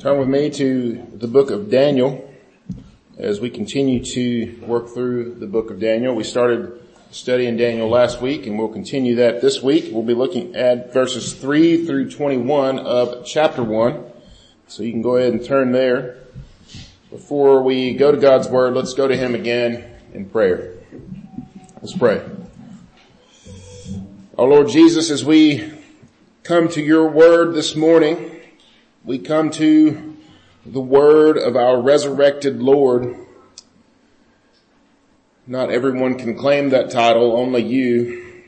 Turn with me to the book of Daniel as we continue to work through the book of Daniel. We started studying Daniel last week and we'll continue that this week. We'll be looking at verses 3 through 21 of chapter 1. So you can go ahead and turn there. Before we go to God's word, let's go to Him again in prayer. Let's pray. Our Lord Jesus, as we come to your word this morning, we come to the word of our resurrected Lord. Not everyone can claim that title, only you,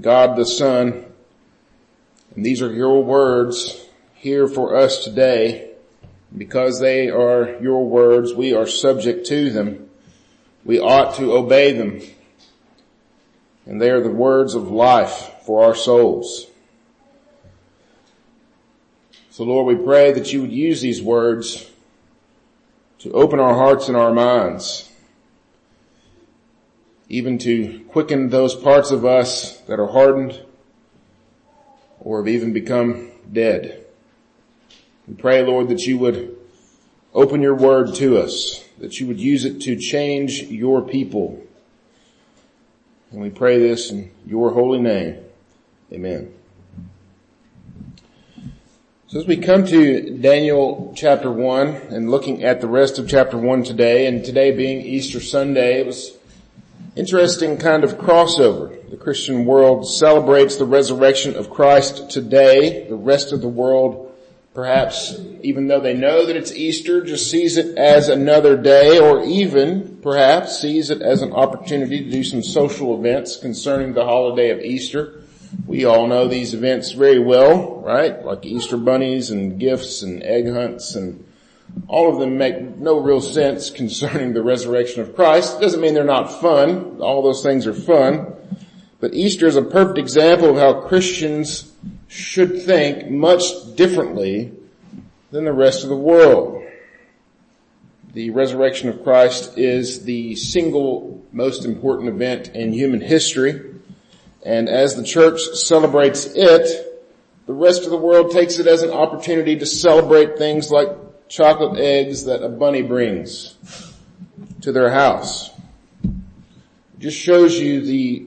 God the Son. And these are your words here for us today. Because they are your words, we are subject to them. We ought to obey them. And they are the words of life for our souls. So Lord, we pray that you would use these words to open our hearts and our minds, even to quicken those parts of us that are hardened or have even become dead. We pray, Lord, that you would open your word to us, that you would use it to change your people. And we pray this in your holy name. Amen. So as we come to Daniel chapter 1 and looking at the rest of chapter 1 today, and today being Easter Sunday, it was interesting kind of crossover. The Christian world celebrates the resurrection of Christ today. The rest of the world, perhaps, even though they know that it's Easter, just sees it as another day or even, perhaps, sees it as an opportunity to do some social events concerning the holiday of Easter. We all know these events very well, right? Like Easter bunnies and gifts and egg hunts and all of them make no real sense concerning the resurrection of Christ. Doesn't mean they're not fun. All those things are fun. But Easter is a perfect example of how Christians should think much differently than the rest of the world. The resurrection of Christ is the single most important event in human history. And as the church celebrates it, the rest of the world takes it as an opportunity to celebrate things like chocolate eggs that a bunny brings to their house. It just shows you the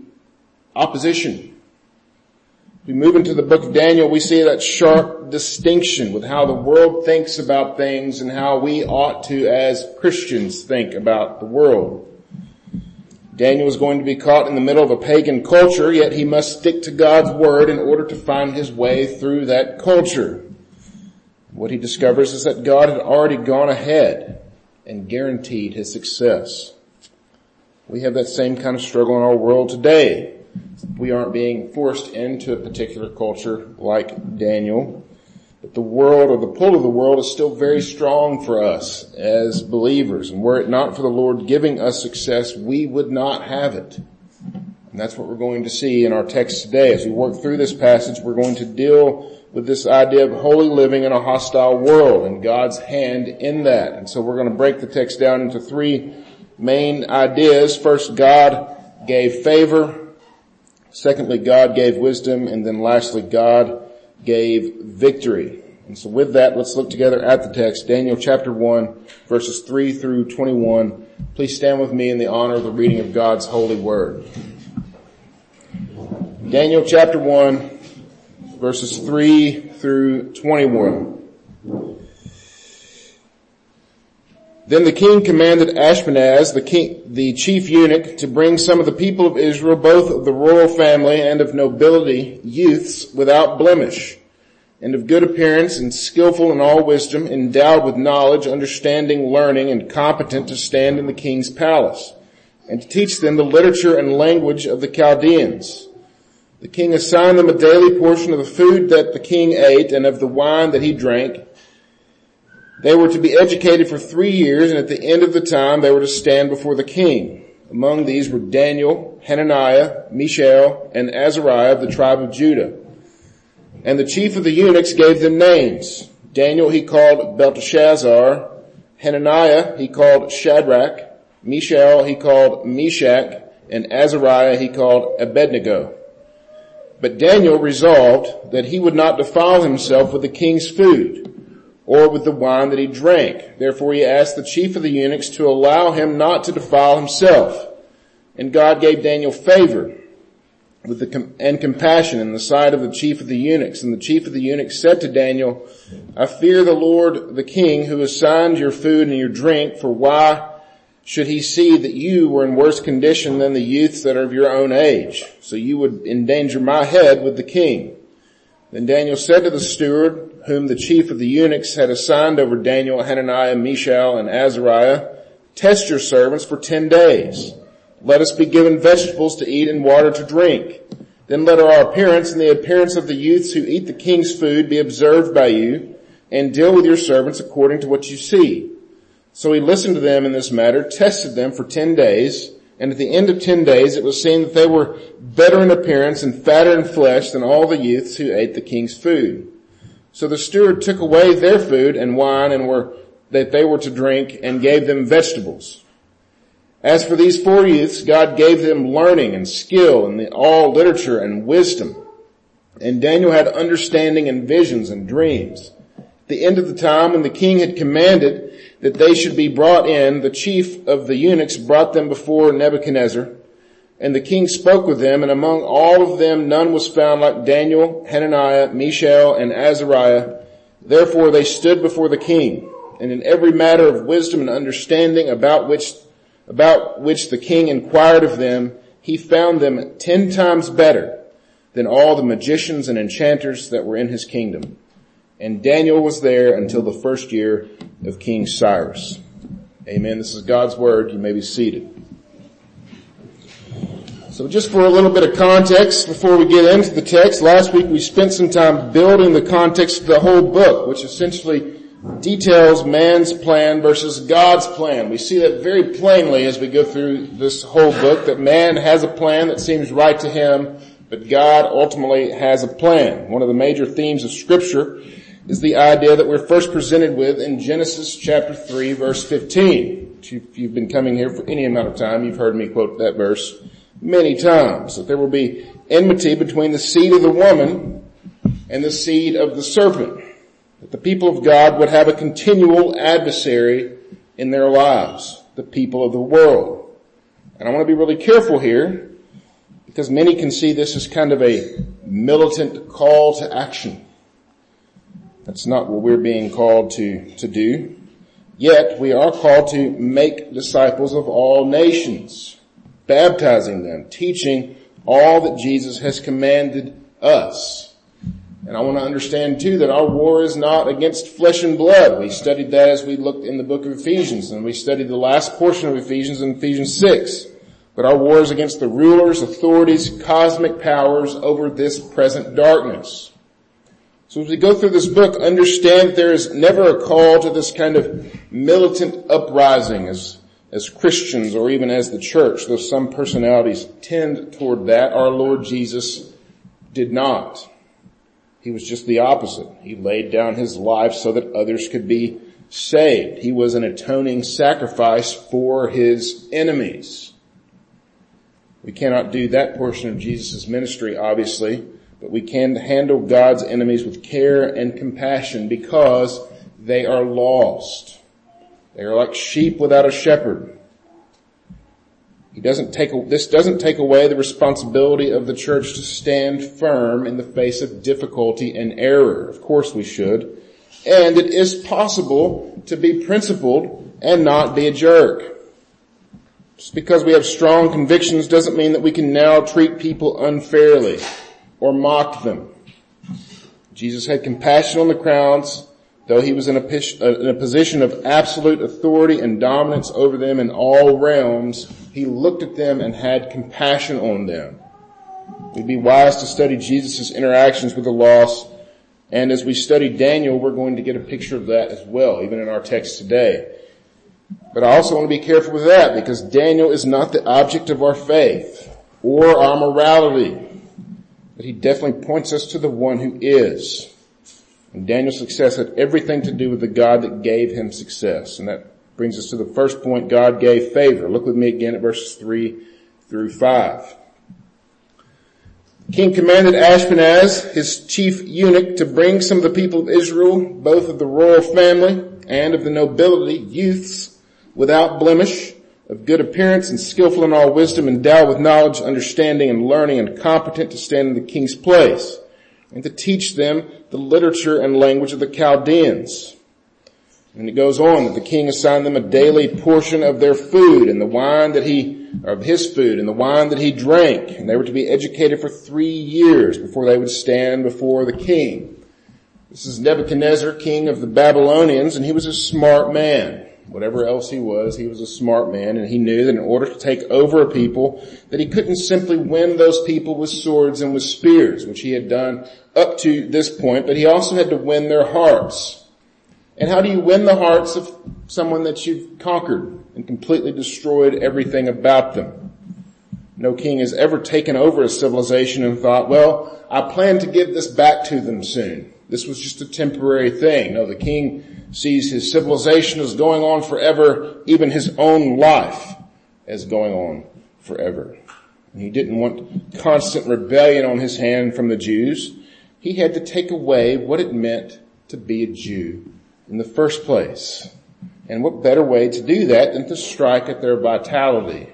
opposition. If We move into the book of Daniel, we see that sharp distinction with how the world thinks about things and how we ought to as Christians think about the world. Daniel is going to be caught in the middle of a pagan culture, yet he must stick to God's word in order to find his way through that culture. What he discovers is that God had already gone ahead and guaranteed his success. We have that same kind of struggle in our world today. We aren't being forced into a particular culture like Daniel. But the world or the pull of the world is still very strong for us as believers. And were it not for the Lord giving us success, we would not have it. And that's what we're going to see in our text today. As we work through this passage, we're going to deal with this idea of holy living in a hostile world and God's hand in that. And so we're going to break the text down into three main ideas. First, God gave favor. Secondly, God gave wisdom. And then lastly, God gave victory. And so with that, let's look together at the text, Daniel chapter 1, verses 3 through 21. Please stand with me in the honor of the reading of God's holy word. Daniel chapter 1, verses 3 through 21. Then the king commanded Ashpenaz, the, king, the chief eunuch, to bring some of the people of Israel, both of the royal family and of nobility, youths without blemish, and of good appearance and skillful in all wisdom, endowed with knowledge, understanding, learning, and competent to stand in the king's palace, and to teach them the literature and language of the Chaldeans. The king assigned them a daily portion of the food that the king ate and of the wine that he drank, they were to be educated for three years and at the end of the time they were to stand before the king. Among these were Daniel, Hananiah, Mishael, and Azariah of the tribe of Judah. And the chief of the eunuchs gave them names. Daniel he called Belteshazzar, Hananiah he called Shadrach, Mishael he called Meshach, and Azariah he called Abednego. But Daniel resolved that he would not defile himself with the king's food or with the wine that he drank. Therefore he asked the chief of the eunuchs to allow him not to defile himself. And God gave Daniel favor with the, and compassion in the sight of the chief of the eunuchs. And the chief of the eunuchs said to Daniel, I fear the Lord the king who assigned your food and your drink, for why should he see that you were in worse condition than the youths that are of your own age? So you would endanger my head with the king. Then Daniel said to the steward, whom the chief of the eunuchs had assigned over Daniel, Hananiah, Mishael, and Azariah, test your servants for ten days. Let us be given vegetables to eat and water to drink. Then let our appearance and the appearance of the youths who eat the king's food be observed by you, and deal with your servants according to what you see. So he listened to them in this matter, tested them for ten days, and at the end of ten days it was seen that they were better in appearance and fatter in flesh than all the youths who ate the king's food. So the steward took away their food and wine and were, that they were to drink and gave them vegetables. As for these four youths, God gave them learning and skill in all literature and wisdom. And Daniel had understanding and visions and dreams. At the end of the time when the king had commanded that they should be brought in, the chief of the eunuchs brought them before Nebuchadnezzar. And the king spoke with them, and among all of them none was found like Daniel, Hananiah, Mishael, and Azariah. Therefore they stood before the king, and in every matter of wisdom and understanding about which, about which the king inquired of them, he found them ten times better than all the magicians and enchanters that were in his kingdom. And Daniel was there until the first year of King Cyrus. Amen. This is God's word. You may be seated. So just for a little bit of context before we get into the text, last week we spent some time building the context of the whole book, which essentially details man's plan versus God's plan. We see that very plainly as we go through this whole book that man has a plan that seems right to him, but God ultimately has a plan. One of the major themes of scripture is the idea that we're first presented with in Genesis chapter 3 verse 15. If you've been coming here for any amount of time, you've heard me quote that verse many times. That there will be enmity between the seed of the woman and the seed of the serpent. That the people of God would have a continual adversary in their lives. The people of the world. And I want to be really careful here because many can see this as kind of a militant call to action. That's not what we're being called to, to do. Yet we are called to make disciples of all nations, baptizing them, teaching all that Jesus has commanded us. And I want to understand too that our war is not against flesh and blood. We studied that as we looked in the book of Ephesians and we studied the last portion of Ephesians in Ephesians 6. But our war is against the rulers, authorities, cosmic powers over this present darkness. So as we go through this book, understand there is never a call to this kind of militant uprising as, as Christians or even as the church, though some personalities tend toward that. Our Lord Jesus did not. He was just the opposite. He laid down his life so that others could be saved. He was an atoning sacrifice for his enemies. We cannot do that portion of Jesus' ministry, obviously, but we can handle God's enemies with care and compassion because they are lost. They are like sheep without a shepherd. He doesn't take, this doesn't take away the responsibility of the church to stand firm in the face of difficulty and error. Of course we should. And it is possible to be principled and not be a jerk. Just because we have strong convictions doesn't mean that we can now treat people unfairly or mock them. Jesus had compassion on the crowds, though he was in a, uh, in a, position of absolute authority and dominance over them in all realms, he looked at them and had compassion on them. We'd be wise to study Jesus' interactions with the lost, and as we study Daniel, we're going to get a picture of that as well, even in our text today. But I also want to be careful with that because Daniel is not the object of our faith or our morality but he definitely points us to the one who is. And Daniel's success had everything to do with the God that gave him success. And that brings us to the first point, God gave favor. Look with me again at verses 3 through 5. The king commanded Ashpenaz, his chief eunuch, to bring some of the people of Israel, both of the royal family and of the nobility, youths without blemish, of good appearance and skillful in all wisdom, endowed with knowledge, understanding, and learning, and competent to stand in the king's place, and to teach them the literature and language of the Chaldeans. And it goes on that the king assigned them a daily portion of their food and the wine that he, of his food and the wine that he drank. And they were to be educated for three years before they would stand before the king. This is Nebuchadnezzar, king of the Babylonians, and he was a smart man. Whatever else he was, he was a smart man and he knew that in order to take over a people, that he couldn't simply win those people with swords and with spears, which he had done up to this point, but he also had to win their hearts. And how do you win the hearts of someone that you've conquered and completely destroyed everything about them? No king has ever taken over a civilization and thought, well, I plan to give this back to them soon. This was just a temporary thing. No, the king sees his civilization as going on forever, even his own life as going on forever. He didn't want constant rebellion on his hand from the Jews. He had to take away what it meant to be a Jew in the first place. And what better way to do that than to strike at their vitality,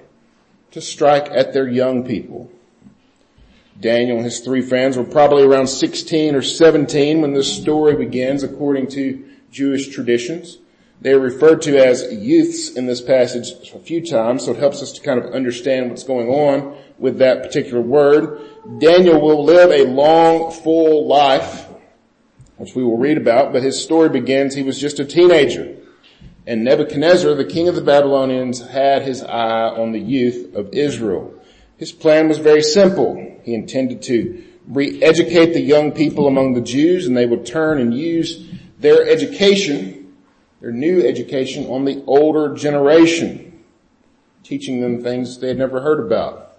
to strike at their young people. Daniel and his three friends were probably around 16 or 17 when this story begins according to Jewish traditions. They are referred to as youths in this passage a few times, so it helps us to kind of understand what's going on with that particular word. Daniel will live a long, full life which we will read about, but his story begins, he was just a teenager. And Nebuchadnezzar, the king of the Babylonians, had his eye on the youth of Israel. His plan was very simple. He intended to re-educate the young people among the Jews and they would turn and use their education, their new education on the older generation, teaching them things they had never heard about.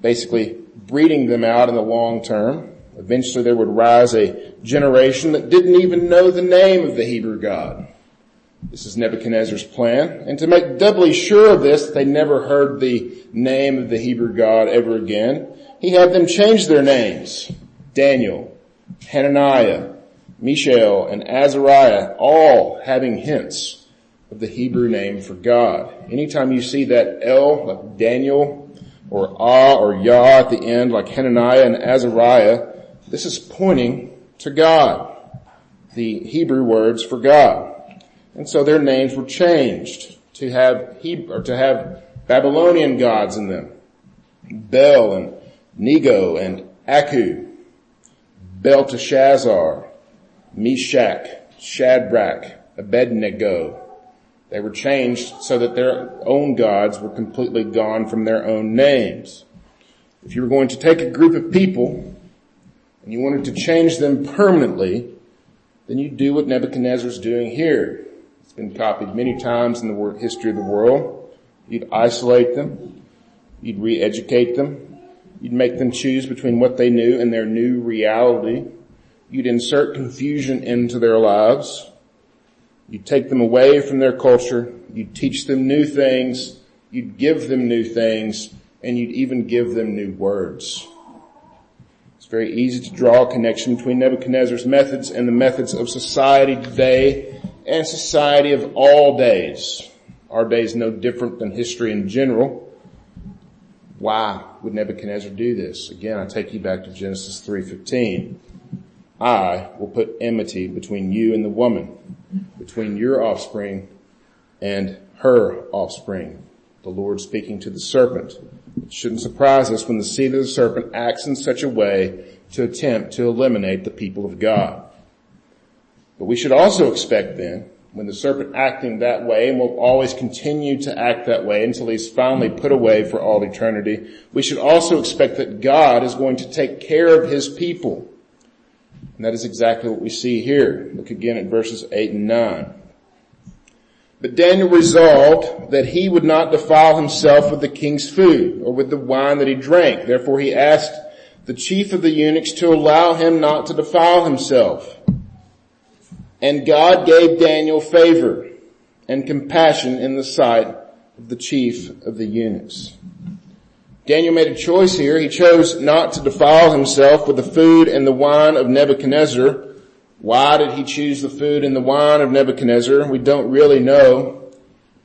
Basically breeding them out in the long term Eventually there would rise a generation that didn't even know the name of the Hebrew God. This is Nebuchadnezzar's plan. And to make doubly sure of this, they never heard the name of the Hebrew God ever again. He had them change their names. Daniel, Hananiah, Mishael, and Azariah, all having hints of the Hebrew name for God. Anytime you see that L, like Daniel, or Ah, or Yah at the end, like Hananiah and Azariah, this is pointing to God, the Hebrew words for God. And so their names were changed to have Hebrew, or to have Babylonian gods in them. Bel and Nego and Aku, Belteshazzar, Meshach, Shadrach, Abednego. They were changed so that their own gods were completely gone from their own names. If you were going to take a group of people and you wanted to change them permanently, then you do what Nebuchadnezzar's doing here. It's been copied many times in the history of the world. You'd isolate them. You'd re-educate them. You'd make them choose between what they knew and their new reality. You'd insert confusion into their lives. You'd take them away from their culture. You'd teach them new things. You'd give them new things and you'd even give them new words It's very easy to draw a connection between Nebuchadnezzar's methods and the methods of society today and society of all days. Our day is no different than history in general. Why would Nebuchadnezzar do this? Again, I take you back to Genesis 3.15. I will put enmity between you and the woman, between your offspring and her offspring. The Lord speaking to the serpent. It shouldn't surprise us when the seed of the serpent acts in such a way to attempt to eliminate the people of God. But we should also expect then, when the serpent acting that way and will always continue to act that way until he's finally put away for all eternity, we should also expect that God is going to take care of his people. And that is exactly what we see here. Look again at verses 8 and 9. But Daniel resolved that he would not defile himself with the king's food or with the wine that he drank. Therefore he asked the chief of the eunuchs to allow him not to defile himself. And God gave Daniel favor and compassion in the sight of the chief of the eunuchs. Daniel made a choice here. He chose not to defile himself with the food and the wine of Nebuchadnezzar. Why did he choose the food and the wine of Nebuchadnezzar? We don't really know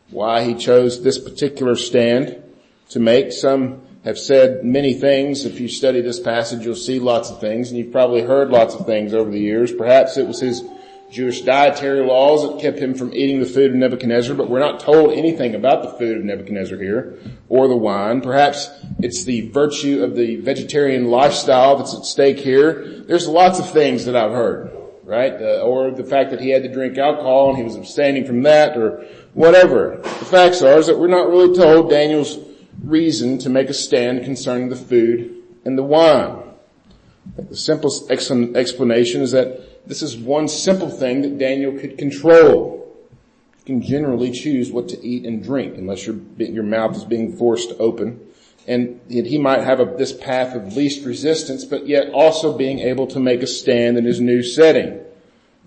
why he chose this particular stand to make. Some have said many things. If you study this passage, you'll see lots of things, and you've probably heard lots of things over the years. Perhaps it was his Jewish dietary laws that kept him from eating the food of Nebuchadnezzar, but we're not told anything about the food of Nebuchadnezzar here, or the wine. Perhaps it's the virtue of the vegetarian lifestyle that's at stake here. There's lots of things that I've heard, right? Uh, or the fact that he had to drink alcohol and he was abstaining from that, or whatever. The facts are is that we're not really told Daniel's reason to make a stand concerning the food and the wine. The simplest explanation is that this is one simple thing that Daniel could control. You can generally choose what to eat and drink unless your, your mouth is being forced open. And he might have a, this path of least resistance, but yet also being able to make a stand in his new setting.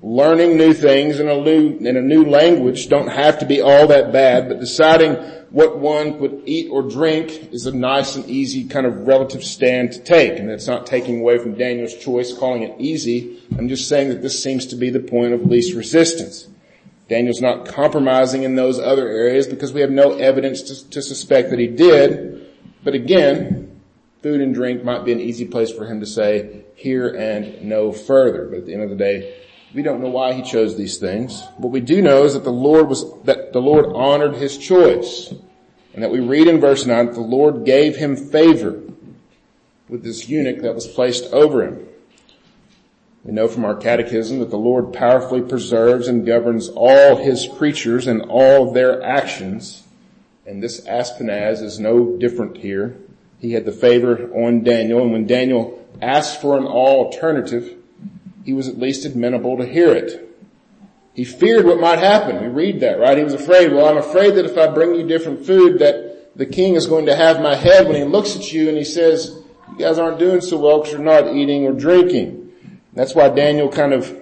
Learning new things in a new, in a new language don't have to be all that bad, but deciding what one would eat or drink is a nice and easy kind of relative stand to take. And that's not taking away from Daniel's choice, calling it easy. I'm just saying that this seems to be the point of least resistance. Daniel's not compromising in those other areas because we have no evidence to, to suspect that he did. But again, food and drink might be an easy place for him to say here and no further. But at the end of the day, we don't know why he chose these things. What we do know is that the Lord was, that the Lord honored his choice. And that we read in verse 9 that the Lord gave him favor with this eunuch that was placed over him. We know from our catechism that the Lord powerfully preserves and governs all his creatures and all their actions. And this Ashpenaz is no different here. He had the favor on Daniel and when Daniel asked for an alternative, he was at least amenable to hear it. He feared what might happen. We read that, right? He was afraid. Well, I'm afraid that if I bring you different food that the king is going to have my head when he looks at you and he says, you guys aren't doing so well because you're not eating or drinking. That's why Daniel kind of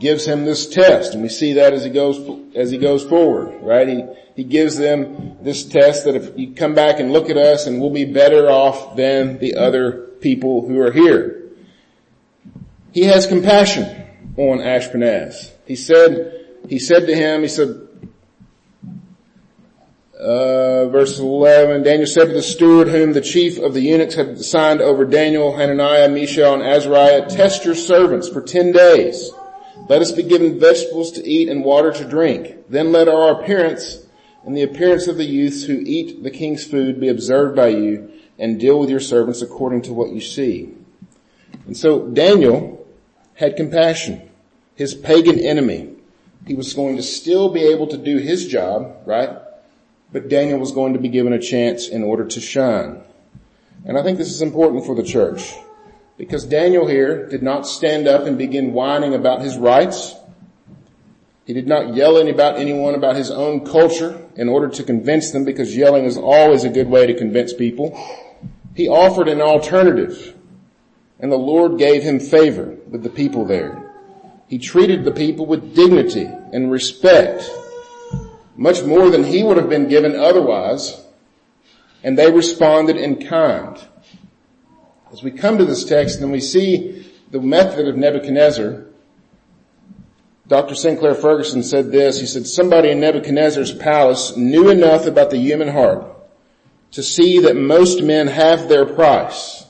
gives him this test and we see that as he goes, as he goes forward, right? He, he gives them this test that if you come back and look at us and we'll be better off than the other people who are here. He has compassion on Ashpenaz. He said, he said to him, he said, uh, verse 11, Daniel said to the steward whom the chief of the eunuchs had assigned over Daniel, Hananiah, Mishael, and Azariah, test your servants for ten days. Let us be given vegetables to eat and water to drink. Then let our appearance and the appearance of the youths who eat the king's food be observed by you and deal with your servants according to what you see. And so Daniel had compassion. His pagan enemy. He was going to still be able to do his job, right? But Daniel was going to be given a chance in order to shine. And I think this is important for the church. Because Daniel here did not stand up and begin whining about his rights. He did not yell about anyone about his own culture in order to convince them because yelling is always a good way to convince people. He offered an alternative and the Lord gave him favor with the people there. He treated the people with dignity and respect, much more than he would have been given otherwise, and they responded in kind. As we come to this text and we see the method of Nebuchadnezzar, Dr. Sinclair Ferguson said this, he said, somebody in Nebuchadnezzar's palace knew enough about the human heart to see that most men have their price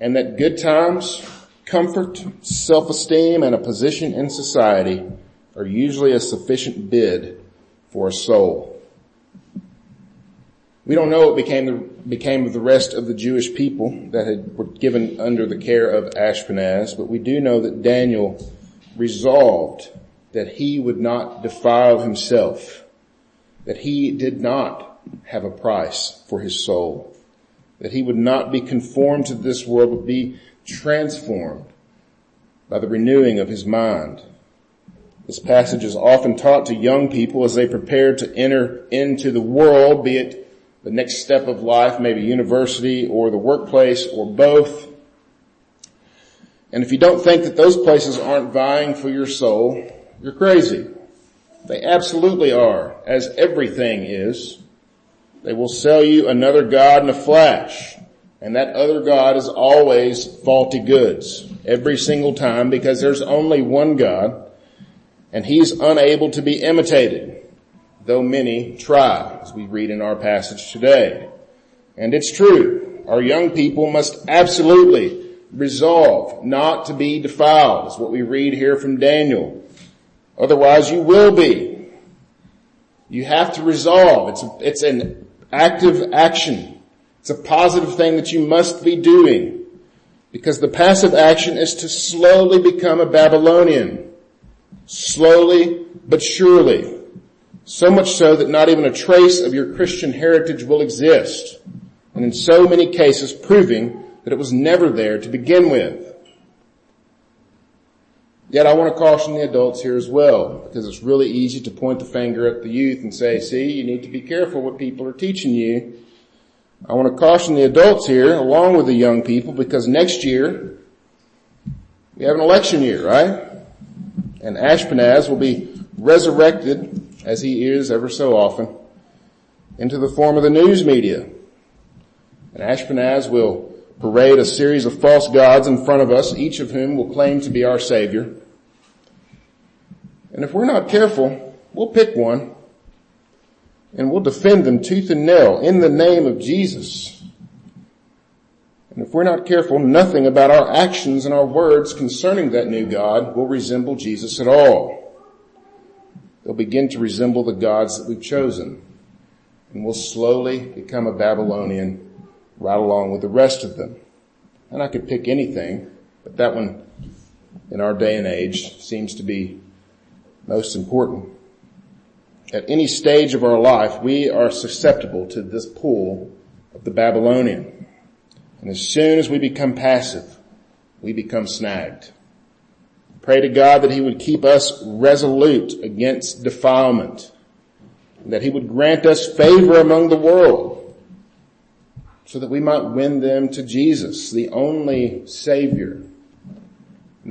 and that good times, comfort, self-esteem, and a position in society are usually a sufficient bid for a soul. We don't know what became, the, became of the rest of the Jewish people that had, were given under the care of Ashpenaz, but we do know that Daniel resolved that he would not defile himself, that he did not have a price for his soul that he would not be conformed to this world, but be transformed by the renewing of his mind. This passage is often taught to young people as they prepare to enter into the world, be it the next step of life, maybe university or the workplace or both. And if you don't think that those places aren't vying for your soul, you're crazy. They absolutely are, as everything is. They will sell you another God in a flash. And that other God is always faulty goods. Every single time because there's only one God and he's unable to be imitated, though many try, as we read in our passage today. And it's true. Our young people must absolutely resolve not to be defiled, is what we read here from Daniel. Otherwise you will be. You have to resolve. It's, it's an active action. It's a positive thing that you must be doing. Because the passive action is to slowly become a Babylonian. Slowly but surely. So much so that not even a trace of your Christian heritage will exist. And in so many cases proving that it was never there to begin with. Yet I want to caution the adults here as well, because it's really easy to point the finger at the youth and say, see, you need to be careful what people are teaching you. I want to caution the adults here along with the young people because next year we have an election year, right? And Ashpenaz will be resurrected as he is ever so often into the form of the news media. And Ashpenaz will parade a series of false gods in front of us, each of whom will claim to be our savior. And if we're not careful, we'll pick one and we'll defend them tooth and nail in the name of Jesus. And if we're not careful, nothing about our actions and our words concerning that new God will resemble Jesus at all. They'll begin to resemble the gods that we've chosen and we'll slowly become a Babylonian right along with the rest of them. And I could pick anything, but that one in our day and age seems to be most important. At any stage of our life, we are susceptible to this pull of the Babylonian. And as soon as we become passive, we become snagged. Pray to God that He would keep us resolute against defilement, that He would grant us favor among the world, so that we might win them to Jesus, the only Savior,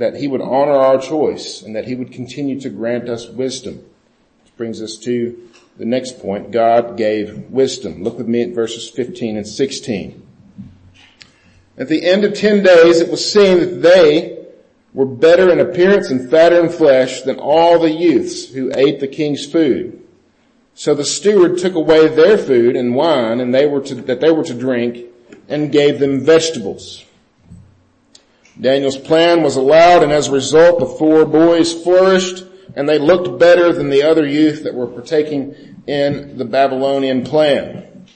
that He would honor our choice, and that He would continue to grant us wisdom Which brings us to the next point. God gave wisdom. Look with me at verses 15 and 16. At the end of 10 days, it was seen that they were better in appearance and fatter in flesh than all the youths who ate the king's food. So the steward took away their food and wine and they were to, that they were to drink and gave them vegetables. Daniel's plan was allowed and as a result the four boys flourished and they looked better than the other youth that were partaking in the Babylonian plan.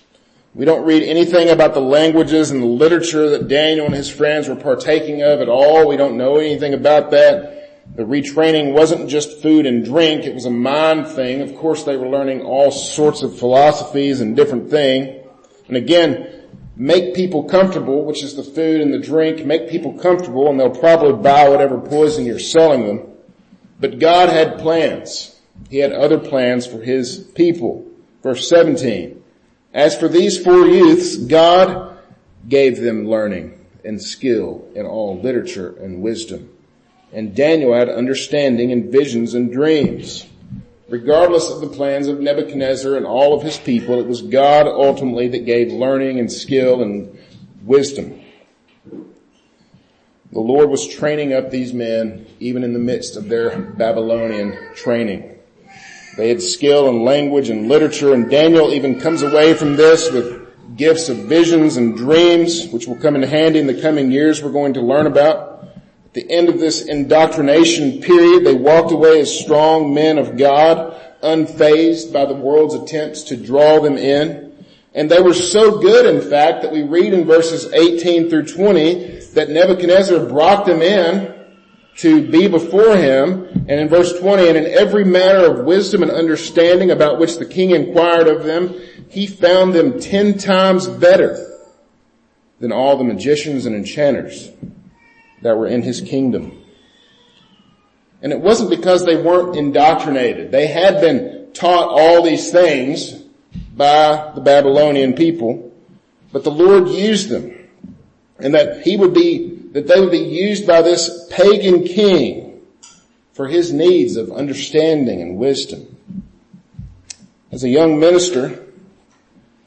We don't read anything about the languages and the literature that Daniel and his friends were partaking of at all. We don't know anything about that. The retraining wasn't just food and drink, it was a mind thing. Of course they were learning all sorts of philosophies and different things. And again, make people comfortable, which is the food and the drink, make people comfortable and they'll probably buy whatever poison you're selling them. But God had plans. He had other plans for his people. Verse 17. As for these four youths, God gave them learning and skill in all literature and wisdom. And Daniel had understanding and visions and dreams. Regardless of the plans of Nebuchadnezzar and all of his people, it was God ultimately that gave learning and skill and wisdom. The Lord was training up these men even in the midst of their Babylonian training. They had skill in language and literature and Daniel even comes away from this with gifts of visions and dreams, which will come in handy in the coming years we're going to learn about. The end of this indoctrination period, they walked away as strong men of God, unfazed by the world's attempts to draw them in. And they were so good, in fact, that we read in verses 18 through 20 that Nebuchadnezzar brought them in to be before him. And in verse 20, and in every matter of wisdom and understanding about which the king inquired of them, he found them ten times better than all the magicians and enchanters that were in his kingdom. And it wasn't because they weren't indoctrinated. They had been taught all these things by the Babylonian people, but the Lord used them and that he would be, that they would be used by this pagan king for his needs of understanding and wisdom. As a young minister,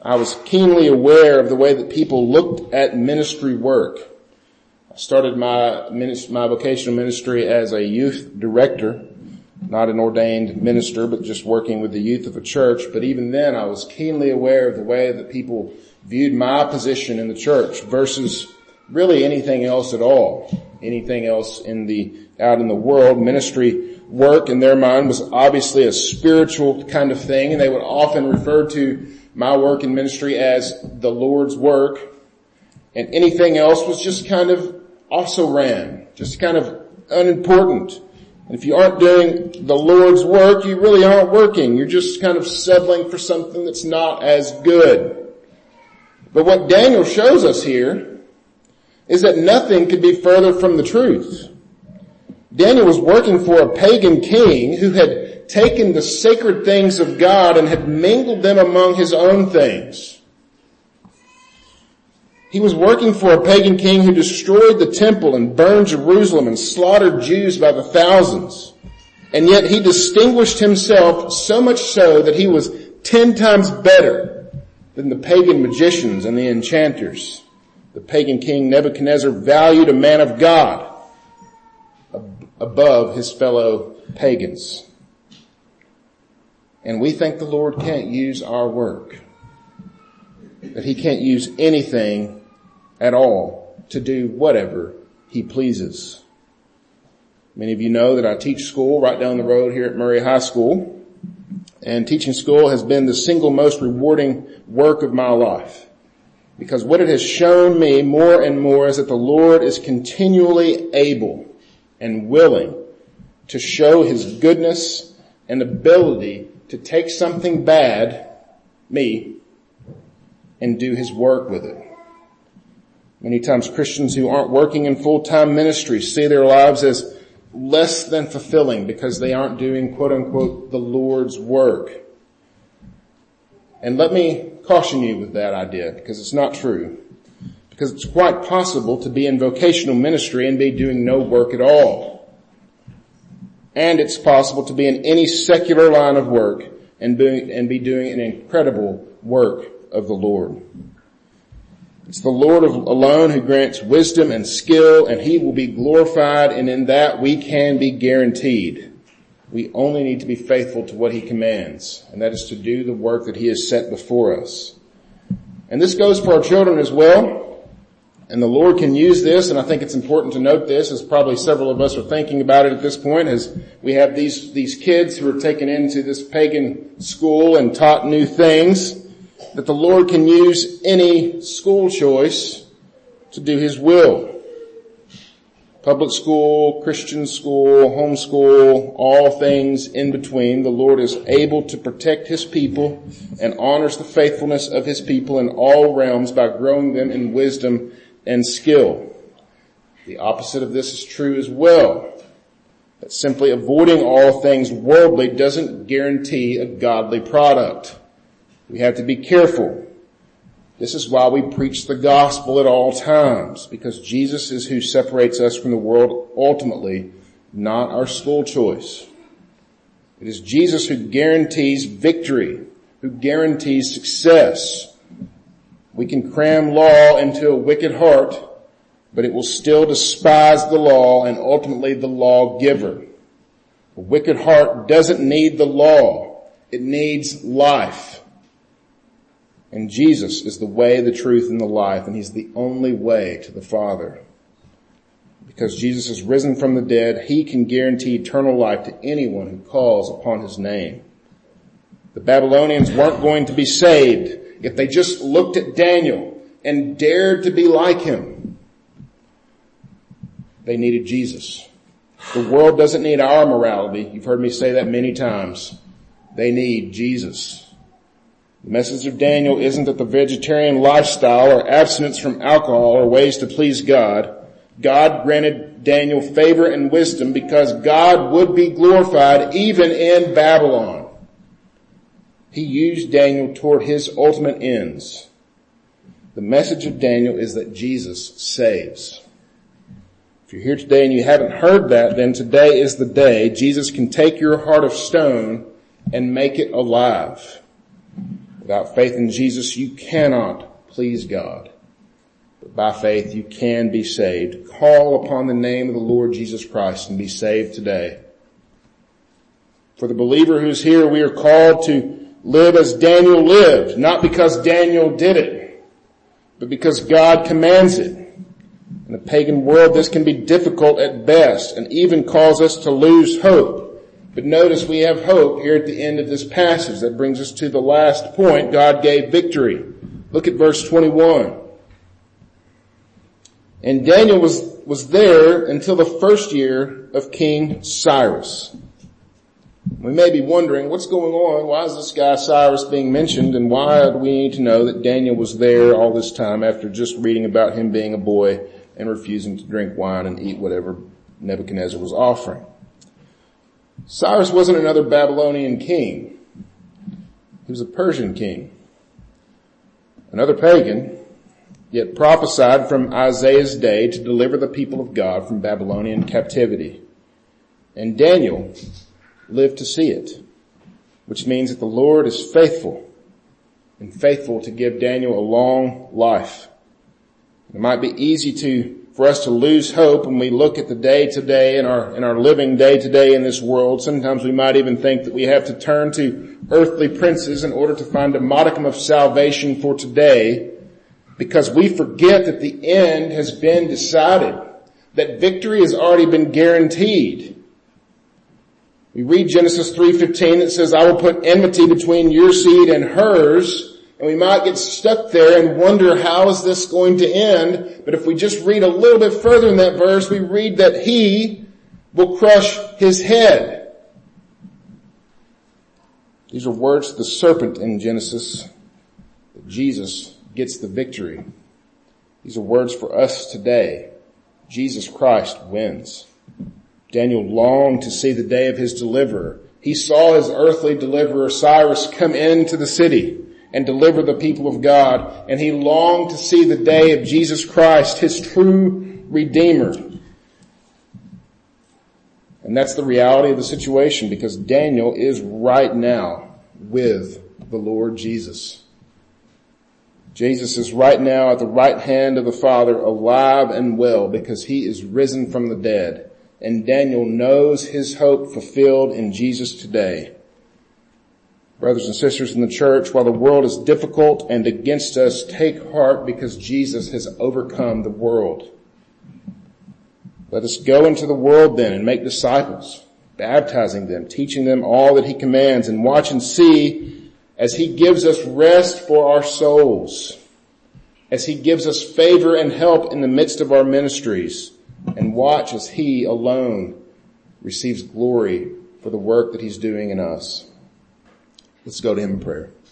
I was keenly aware of the way that people looked at ministry work. Started my, ministry, my vocational ministry as a youth director, not an ordained minister, but just working with the youth of a church. But even then I was keenly aware of the way that people viewed my position in the church versus really anything else at all. Anything else in the, out in the world. Ministry work in their mind was obviously a spiritual kind of thing and they would often refer to my work in ministry as the Lord's work and anything else was just kind of also ran, just kind of unimportant. And if you aren't doing the Lord's work, you really aren't working. You're just kind of settling for something that's not as good. But what Daniel shows us here is that nothing could be further from the truth. Daniel was working for a pagan king who had taken the sacred things of God and had mingled them among his own things. He was working for a pagan king who destroyed the temple and burned Jerusalem and slaughtered Jews by the thousands. And yet he distinguished himself so much so that he was ten times better than the pagan magicians and the enchanters. The pagan king Nebuchadnezzar valued a man of God above his fellow pagans. And we think the Lord can't use our work. That he can't use anything at all to do whatever he pleases. Many of you know that I teach school right down the road here at Murray High School. And teaching school has been the single most rewarding work of my life. Because what it has shown me more and more is that the Lord is continually able and willing to show his goodness and ability to take something bad, me, and do his work with it. Many times Christians who aren't working in full-time ministry see their lives as less than fulfilling because they aren't doing quote unquote the Lord's work. And let me caution you with that idea because it's not true. Because it's quite possible to be in vocational ministry and be doing no work at all. And it's possible to be in any secular line of work and be, and be doing an incredible work of the Lord. It's the Lord alone who grants wisdom and skill and he will be glorified and in that we can be guaranteed. We only need to be faithful to what he commands and that is to do the work that he has set before us. And this goes for our children as well. And the Lord can use this, and I think it's important to note this, as probably several of us are thinking about it at this point, as we have these, these kids who are taken into this pagan school and taught new things, that the Lord can use any school choice to do His will. Public school, Christian school, homeschool, all things in between, the Lord is able to protect His people and honors the faithfulness of His people in all realms by growing them in wisdom and skill. The opposite of this is true as well. That simply avoiding all things worldly doesn't guarantee a godly product. We have to be careful. This is why we preach the gospel at all times, because Jesus is who separates us from the world ultimately, not our school choice. It is Jesus who guarantees victory, who guarantees success, we can cram law into a wicked heart, but it will still despise the law and ultimately the lawgiver. A wicked heart doesn't need the law. It needs life. And Jesus is the way, the truth, and the life, and He's the only way to the Father. Because Jesus is risen from the dead, He can guarantee eternal life to anyone who calls upon His name. The Babylonians weren't going to be saved if they just looked at Daniel and dared to be like him. They needed Jesus. The world doesn't need our morality. You've heard me say that many times. They need Jesus. The message of Daniel isn't that the vegetarian lifestyle or abstinence from alcohol are ways to please God. God granted Daniel favor and wisdom because God would be glorified even in Babylon. He used Daniel toward his ultimate ends. The message of Daniel is that Jesus saves. If you're here today and you haven't heard that, then today is the day Jesus can take your heart of stone and make it alive. Without faith in Jesus, you cannot please God. But by faith, you can be saved. Call upon the name of the Lord Jesus Christ and be saved today. For the believer who's here, we are called to live as Daniel lived, not because Daniel did it, but because God commands it. In a pagan world, this can be difficult at best and even cause us to lose hope. But notice we have hope here at the end of this passage. That brings us to the last point. God gave victory. Look at verse 21. And Daniel was, was there until the first year of King Cyrus. We may be wondering what's going on? Why is this guy Cyrus being mentioned and why do we need to know that Daniel was there all this time after just reading about him being a boy and refusing to drink wine and eat whatever Nebuchadnezzar was offering? Cyrus wasn't another Babylonian king. He was a Persian king. Another pagan, yet prophesied from Isaiah's day to deliver the people of God from Babylonian captivity. And Daniel lived to see it, which means that the Lord is faithful and faithful to give Daniel a long life. It might be easy to for us to lose hope when we look at the day to day our, in our living day to day in this world. Sometimes we might even think that we have to turn to earthly princes in order to find a modicum of salvation for today because we forget that the end has been decided, that victory has already been guaranteed. We read Genesis 3.15 that says, I will put enmity between your seed and hers and we might get stuck there and wonder how is this going to end? But if we just read a little bit further in that verse, we read that he will crush his head. These are words of the serpent in Genesis. Jesus gets the victory. These are words for us today. Jesus Christ wins. Daniel longed to see the day of his deliverer. He saw his earthly deliverer Cyrus come into the city and deliver the people of God. And he longed to see the day of Jesus Christ, his true Redeemer. And that's the reality of the situation because Daniel is right now with the Lord Jesus. Jesus is right now at the right hand of the Father alive and well because he is risen from the dead. And Daniel knows his hope fulfilled in Jesus today. Brothers and sisters in the church, while the world is difficult and against us, take heart because Jesus has overcome the world. Let us go into the world then and make disciples, baptizing them, teaching them all that he commands and watch and see as he gives us rest for our souls, as he gives us favor and help in the midst of our ministries and watch as he alone receives glory for the work that he's doing in us. Let's go to him in prayer.